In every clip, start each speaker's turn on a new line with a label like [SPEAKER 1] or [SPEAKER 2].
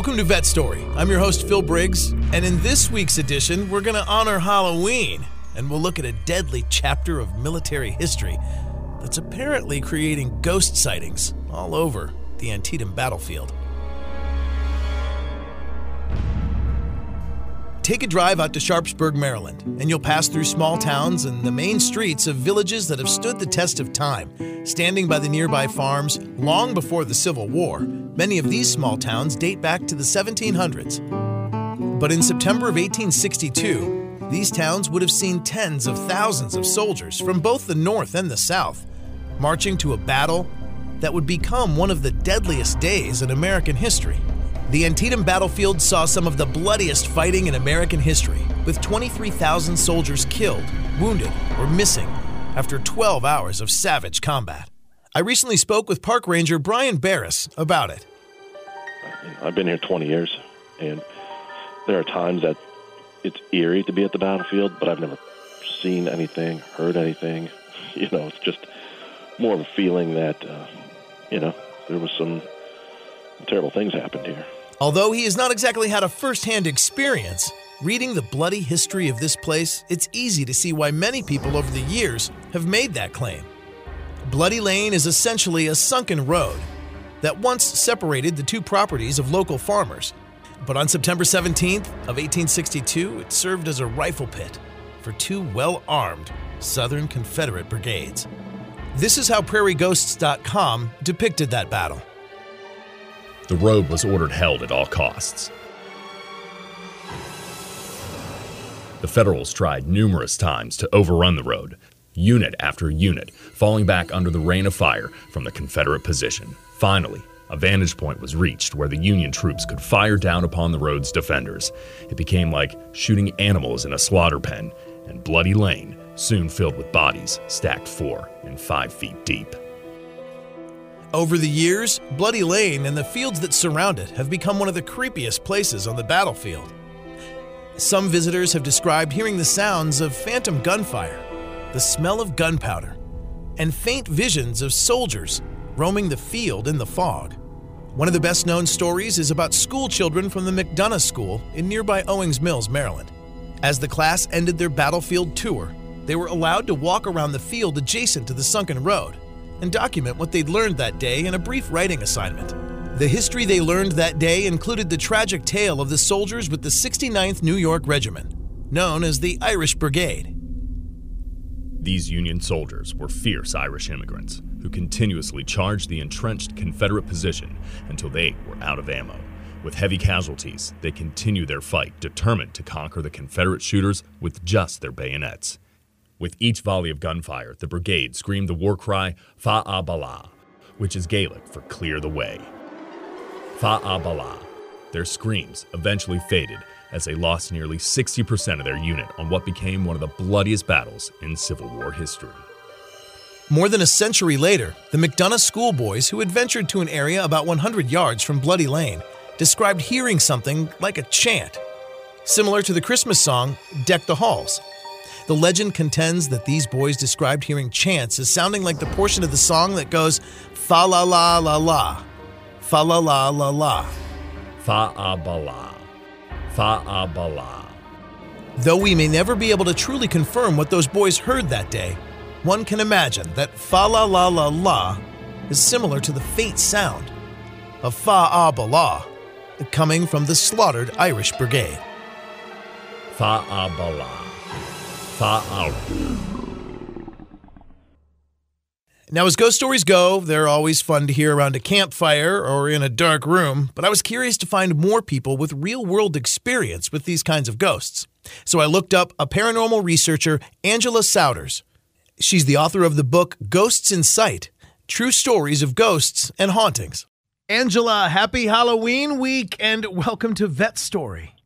[SPEAKER 1] Welcome to Vet Story. I'm your host, Phil Briggs, and in this week's edition, we're going to honor Halloween and we'll look at a deadly chapter of military history that's apparently creating ghost sightings all over the Antietam battlefield. Take a drive out to Sharpsburg, Maryland, and you'll pass through small towns and the main streets of villages that have stood the test of time, standing by the nearby farms long before the Civil War. Many of these small towns date back to the 1700s. But in September of 1862, these towns would have seen tens of thousands of soldiers from both the North and the South marching to a battle that would become one of the deadliest days in American history. The Antietam battlefield saw some of the bloodiest fighting in American history, with 23,000 soldiers killed, wounded, or missing after 12 hours of savage combat. I recently spoke with Park Ranger Brian Baracz about it.
[SPEAKER 2] I've been here 20 years, and there are times that it's eerie to be at the battlefield, but I've never seen anything, heard anything. You know, it's just more of a feeling that, uh, you know, there was some terrible things happened here.
[SPEAKER 1] Although he has not exactly had a first hand experience, reading the bloody history of this place, it's easy to see why many people over the years have made that claim. Bloody Lane is essentially a sunken road that once separated the two properties of local farmers. But on September 17th of 1862, it served as a rifle pit for two well-armed Southern Confederate brigades. This is how prairieghosts.com depicted that battle.
[SPEAKER 3] The road was ordered held at all costs. The Federals tried numerous times to overrun the road, unit after unit, falling back under the rain of fire from the Confederate position. Finally, a vantage point was reached where the Union troops could fire down upon the road's defenders. It became like shooting animals in a slaughter pen, and Bloody Lane soon filled with bodies stacked four and five feet deep.
[SPEAKER 1] Over the years, Bloody Lane and the fields that surround it have become one of the creepiest places on the battlefield. Some visitors have described hearing the sounds of phantom gunfire, the smell of gunpowder, and faint visions of soldiers roaming the field in the fog. One of the best known stories is about school children from the McDonough School in nearby Owings Mills, Maryland. As the class ended their battlefield tour, they were allowed to walk around the field adjacent to the sunken road and document what they'd learned that day in a brief writing assignment. The history they learned that day included the tragic tale of the soldiers with the 69th New York Regiment, known as the Irish Brigade.
[SPEAKER 3] These Union soldiers were fierce Irish immigrants who continuously charged the entrenched Confederate position until they were out of ammo. With heavy casualties, they continued their fight, determined to conquer the Confederate shooters with just their bayonets. With each volley of gunfire, the brigade screamed the war cry Faugh a Ballagh, which is Gaelic for clear the way. Faugh a Ballagh. Their screams eventually faded as they lost nearly 60% of their unit on what became one of the bloodiest battles in Civil War history.
[SPEAKER 1] More than a century later, the McDonough schoolboys who had ventured to an area about 100 yards from Bloody Lane described hearing something like a chant, similar to the Christmas song Deck the Halls. The legend contends that these boys described hearing chants as sounding like the portion of the song that goes fa la la la la, fa la la la la,
[SPEAKER 3] fa a ba la, fa a ba la.
[SPEAKER 1] Though we may never be able to truly confirm what those boys heard that day, one can imagine that fa la la la la is similar to the faint sound of fa a ba la, coming from the slaughtered Irish Brigade.
[SPEAKER 3] Fa a ba la out.
[SPEAKER 1] Now, as ghost stories go, they're always fun to hear around a campfire or in a dark room, but I was curious to find more people with real world experience with these kinds of ghosts. So I looked up a paranormal researcher, Angela Souders. She's the author of the book Ghosts in Sight true stories of ghosts and hauntings. Angela, happy Halloween week and welcome to Vet Story.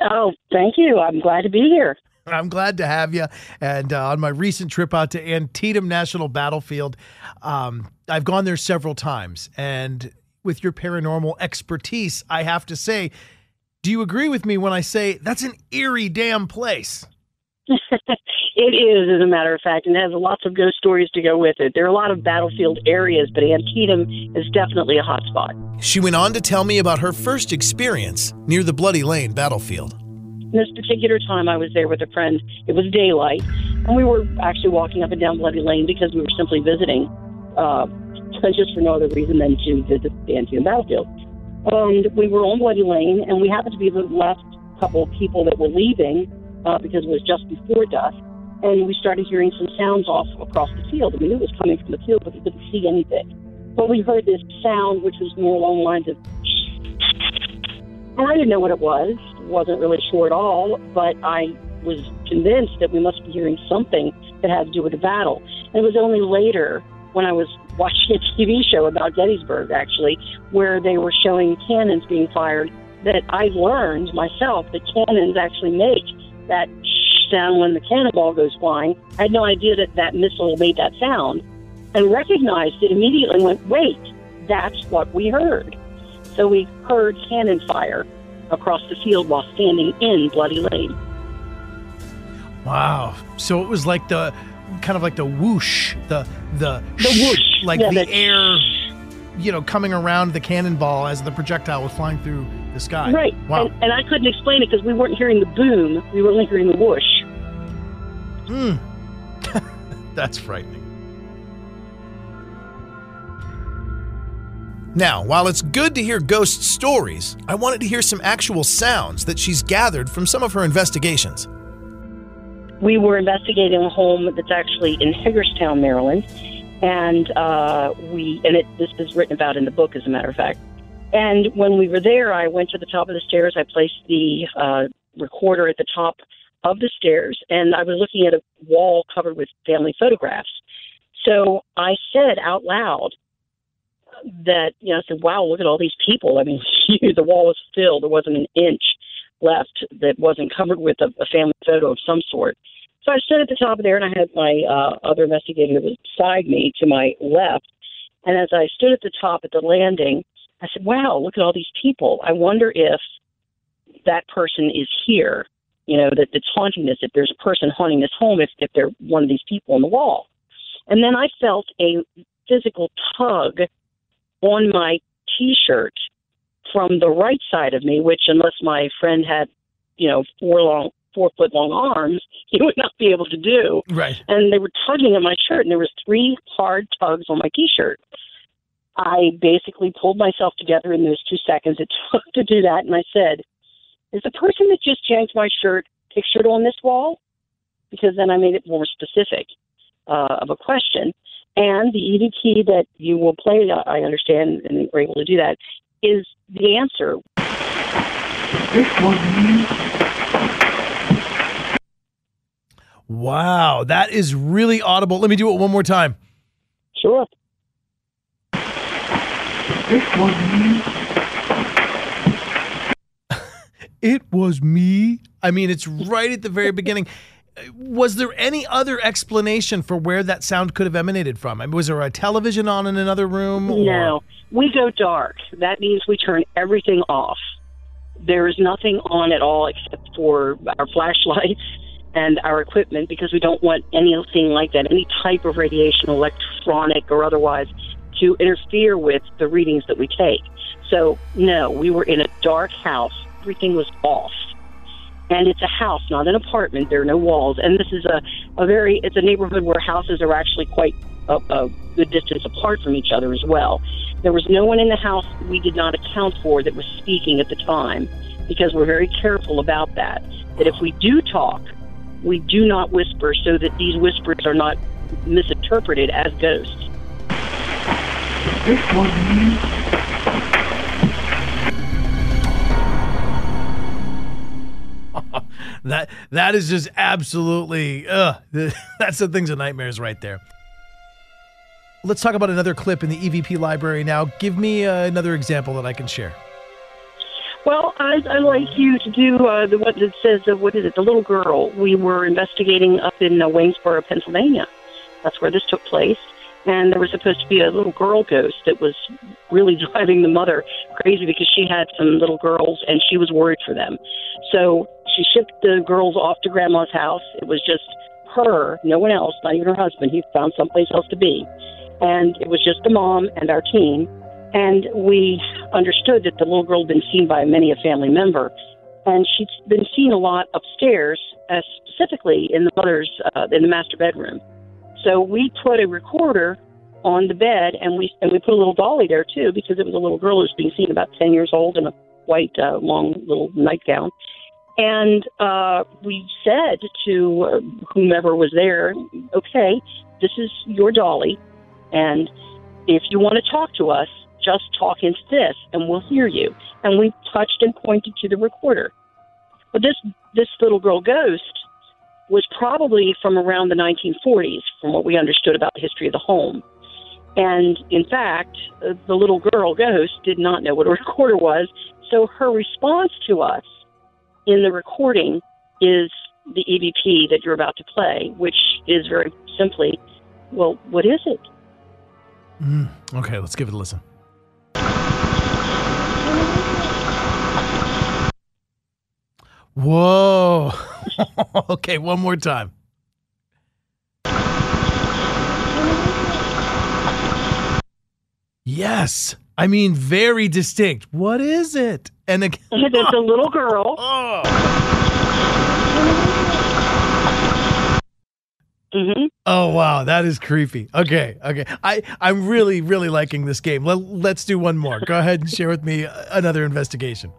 [SPEAKER 4] Oh, thank you. I'm glad to be here.
[SPEAKER 1] I'm glad to have you. And uh, on my recent trip out to Antietam National Battlefield, um, I've gone there several times. And with your paranormal expertise, I have to say, do you agree with me when I say that's an eerie damn place?
[SPEAKER 4] it is, as a matter of fact, and it has lots of ghost stories to go with it. There are a lot of battlefield areas, but Antietam is definitely a hot spot.
[SPEAKER 1] She went on to tell me about her first experience near the Bloody Lane battlefield.
[SPEAKER 4] This particular time, I was there with a friend. It was daylight, and we were actually walking up and down Bloody Lane because we were simply visiting, uh, just for no other reason than to visit the Antietam battlefield. And we were on Bloody Lane, and we happened to be the last couple of people that were leaving uh, because it was just before dusk. And we started hearing some sounds off across the field. We knew it was coming from the field, but we couldn't see anything. But we heard this sound, which was more along the lines of, and I didn't know what it was. Wasn't really sure at all, but I was convinced that we must be hearing something that had to do with the battle. And it was only later when I was watching a TV show about Gettysburg, actually, where they were showing cannons being fired, that I learned myself that cannons actually make that sound when the cannonball goes flying. I had no idea that that missile made that sound and recognized it immediately and went, wait, that's what we heard. So we heard cannon fire across the field while standing in Bloody Lane.
[SPEAKER 1] Wow. So it was like the kind of like the whoosh, the the,
[SPEAKER 4] the whoosh,
[SPEAKER 1] like
[SPEAKER 4] yeah,
[SPEAKER 1] the,
[SPEAKER 4] the
[SPEAKER 1] air, you know, coming around the cannonball as the projectile was flying through the sky.
[SPEAKER 4] Right.
[SPEAKER 1] Wow.
[SPEAKER 4] And, and I couldn't explain it because we weren't hearing the boom; we were only hearing the whoosh.
[SPEAKER 1] Hmm. That's frightening. Now, while it's good to hear ghost stories, I wanted to hear some actual sounds that she's gathered from some of her investigations.
[SPEAKER 4] We were investigating a home that's actually in Hagerstown, Maryland, and uh, we and it this is written about in the book, as a matter of fact. And when we were there, I went to the top of the stairs. I placed the uh, recorder at the top of the stairs, and I was looking at a wall covered with family photographs. So I said out loud that, you know, I said, wow, look at all these people. I mean, the wall was filled. There wasn't an inch left that wasn't covered with a, a family photo of some sort. So I stood at the top of there, and I had my uh, other investigator that was beside me to my left. And as I stood at the top at the landing, I said, wow, look at all these people. I wonder if that person is here you know, that, that's haunting this, if there's a person haunting this home, if, if they're one of these people on the wall. And then I felt a physical tug on my t shirt from the right side of me, which, unless my friend had, you know, four long, four foot long arms, he would not be able to do.
[SPEAKER 1] Right.
[SPEAKER 4] And they were tugging at my shirt, and there was three hard tugs on my t-shirt. I basically pulled myself together in those two seconds it took to do that, and I said, is the person that just yanked my shirt pictured on this wall? Because then I made it more specific uh, of a question. And the EVP that you will play, I understand, and we're able to do that, is the answer.
[SPEAKER 1] Wow, that is really audible. Let me do it one more time.
[SPEAKER 4] Sure.
[SPEAKER 1] It was me. I mean, it's right at the very beginning. Was there any other explanation for where that sound could have emanated from? I mean, was there a television on in another room? or-
[SPEAKER 4] No, we go dark. That means we turn everything off. There is nothing on at all except for our flashlights and our equipment because we don't want anything like that, any type of radiation, electronic or otherwise, to interfere with the readings that we take. So, no, we were in a dark house. Everything was off. And it's a house, not an apartment. There are no walls. And this is a, a very, it's a neighborhood where houses are actually quite a, a good distance apart from each other as well. There was no one in the house we did not account for that was speaking at the time because we're very careful about that. That if we do talk, we do not whisper so that these whispers are not misinterpreted as ghosts.
[SPEAKER 1] That that is just absolutely ugh. That's the things of nightmares right there. let's talk about another clip in the EVP library now. Give me uh, another example that I can share.
[SPEAKER 4] Well, I, I like you to do uh, the one that says. Uh, what is it? The little girl. We were investigating up in uh, Waynesboro, Pennsylvania. That's where this took place. And there was supposed to be a little girl ghost that was really driving the mother crazy because she had some little girls and she was worried for them. So she shipped the girls off to grandma's house. It was just her, no one else, not even her husband. He found someplace else to be. And it was just the mom and our team. And we understood that the little girl had been seen by many a family member. And she'd been seen a lot upstairs, uh, specifically in the mother's, uh, in the master bedroom. So we put a recorder on the bed, and we and we put a little dolly there too, because it was a little girl who was being seen about ten years old in a white uh, long little nightgown. And uh, we said to whomever was there, okay, this is your dolly, and if you want to talk to us, just talk into this, and we'll hear you. And we touched and pointed to the recorder. But this this little girl ghost was probably from around the 1940s, from what we understood about the history of the home. And in fact, the little girl ghost did not know what a recorder was, so her response to us in the recording is the EVP that you're about to play, which is very simply, well, what is it?
[SPEAKER 1] Mm, okay, let's give it a listen. Whoa. okay, one more time. Yes. I mean, very distinct. What is it? And again,
[SPEAKER 4] it's a little girl.
[SPEAKER 1] Oh.
[SPEAKER 4] Mm-hmm.
[SPEAKER 1] Oh wow, that is creepy. Okay, okay. I I'm really really liking this game. Let, let's do one more. Go ahead and share with me another investigation.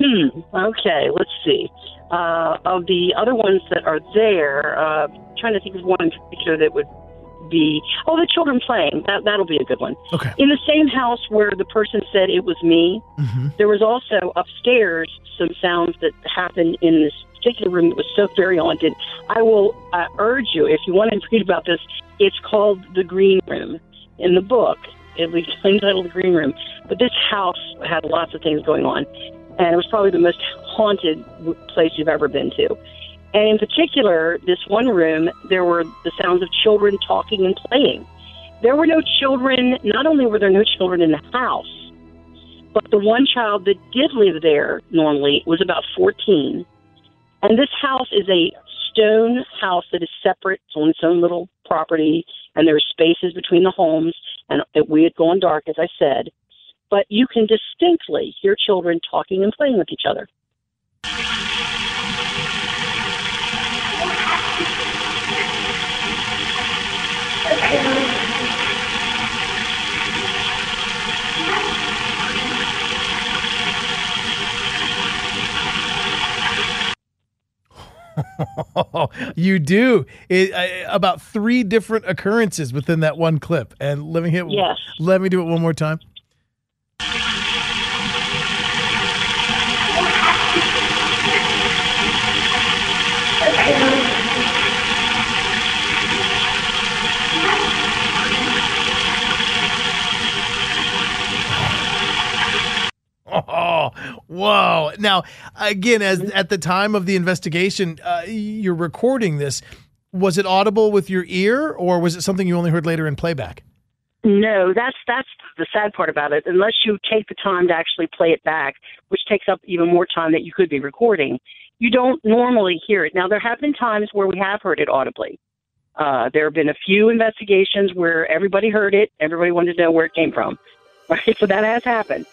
[SPEAKER 4] Hmm. Okay. Let's see. Uh, of the other ones that are there, uh, trying to think of one in particular that would be oh the children playing that that'll be a good one.
[SPEAKER 1] Okay.
[SPEAKER 4] In the same house where the person said it was me
[SPEAKER 1] mm-hmm.
[SPEAKER 4] there was also upstairs some sounds that happened in this particular room that was so very haunted i will uh, urge you if you want to read about this it's called the green room. In the book it was entitled the green room but this house had lots of things going on and it was probably the most haunted place you've ever been to and in particular, this one room, there were the sounds of children talking and playing. There were no children, not only were there no children in the house, but the one child that did live there normally was about 14. And this house is a stone house that is separate, it's on its own little property, and there are spaces between the homes. And we had gone dark, as I said. But you can distinctly hear children talking and playing with each other.
[SPEAKER 1] you do it, uh, about three different occurrences within that one clip, and let me hit.
[SPEAKER 4] Yes.
[SPEAKER 1] Let me do it one more time. Oh, whoa. Now, again, as at the time of the investigation, uh, you're recording this. Was it audible with your ear, or was it something you only heard later in playback?
[SPEAKER 4] No, that's that's the sad part about it. Unless you take the time to actually play it back, which takes up even more time that you could be recording, you don't normally hear it. Now, there have been times where we have heard it audibly. Uh, there have been a few investigations where everybody heard it, everybody wanted to know where it came from. Right, so that has happened.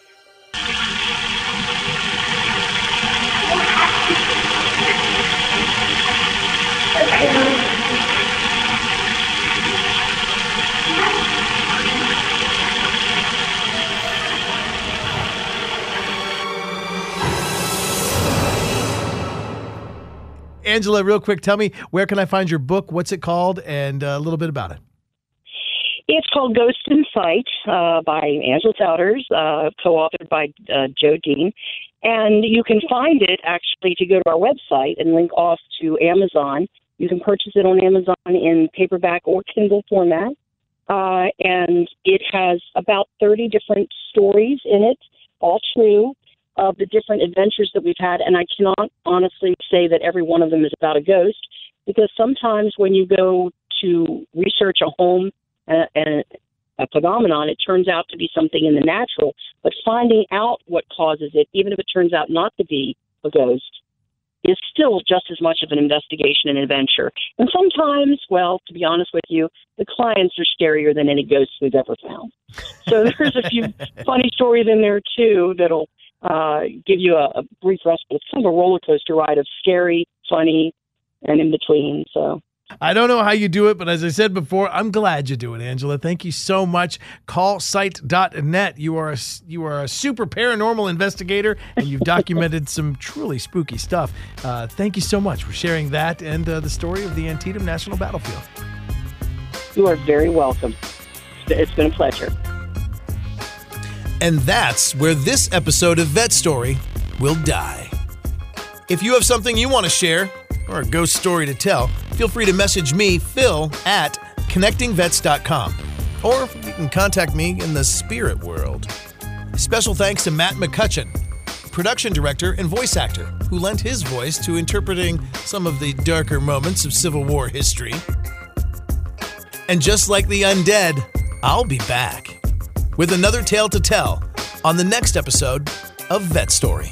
[SPEAKER 1] Angela, real quick, tell me where can I find your book? What's it called, and uh, a little bit about it.
[SPEAKER 4] It's called Ghost in Sight uh, by Angela Souders, uh, co-authored by uh, Joe Dean, and you can find it actually to go to our website and link off to Amazon. You can purchase it on Amazon in paperback or Kindle format. uh, and it has about 30 different stories in it, all true, of the different adventures that we've had. And I cannot honestly say that every one of them is about a ghost, because sometimes when you go to research a home uh, and a phenomenon, it turns out to be something in the natural. But finding out what causes it, even if it turns out not to be a ghost, is still just as much of an investigation and adventure. And sometimes, well, to be honest with you, the clients are scarier than any ghosts we've ever found. So there's a few funny stories in there too that'll uh, give you a, a brief respite. It's kind of a roller coaster ride of scary, funny, and in between. So
[SPEAKER 1] I don't know how you do it, but as I said before, I'm glad you do it, Angela. Thank you so much. Callsite.net. You are a, you are a super paranormal investigator, and you've documented some truly spooky stuff. Uh, thank you so much for sharing that and uh, the story of the Antietam National Battlefield.
[SPEAKER 4] You are very welcome. It's been a pleasure.
[SPEAKER 1] And that's where this episode of Vet Story will die. If you have something you want to share or a ghost story to tell, feel free to message me, Phil, at connectingvets.com. Or you can contact me in the spirit world. Special thanks to Matt McCutcheon, production director and voice actor, who lent his voice to interpreting some of the darker moments of Civil War history. And just like the undead, I'll be back with another tale to tell on the next episode of Vet Story.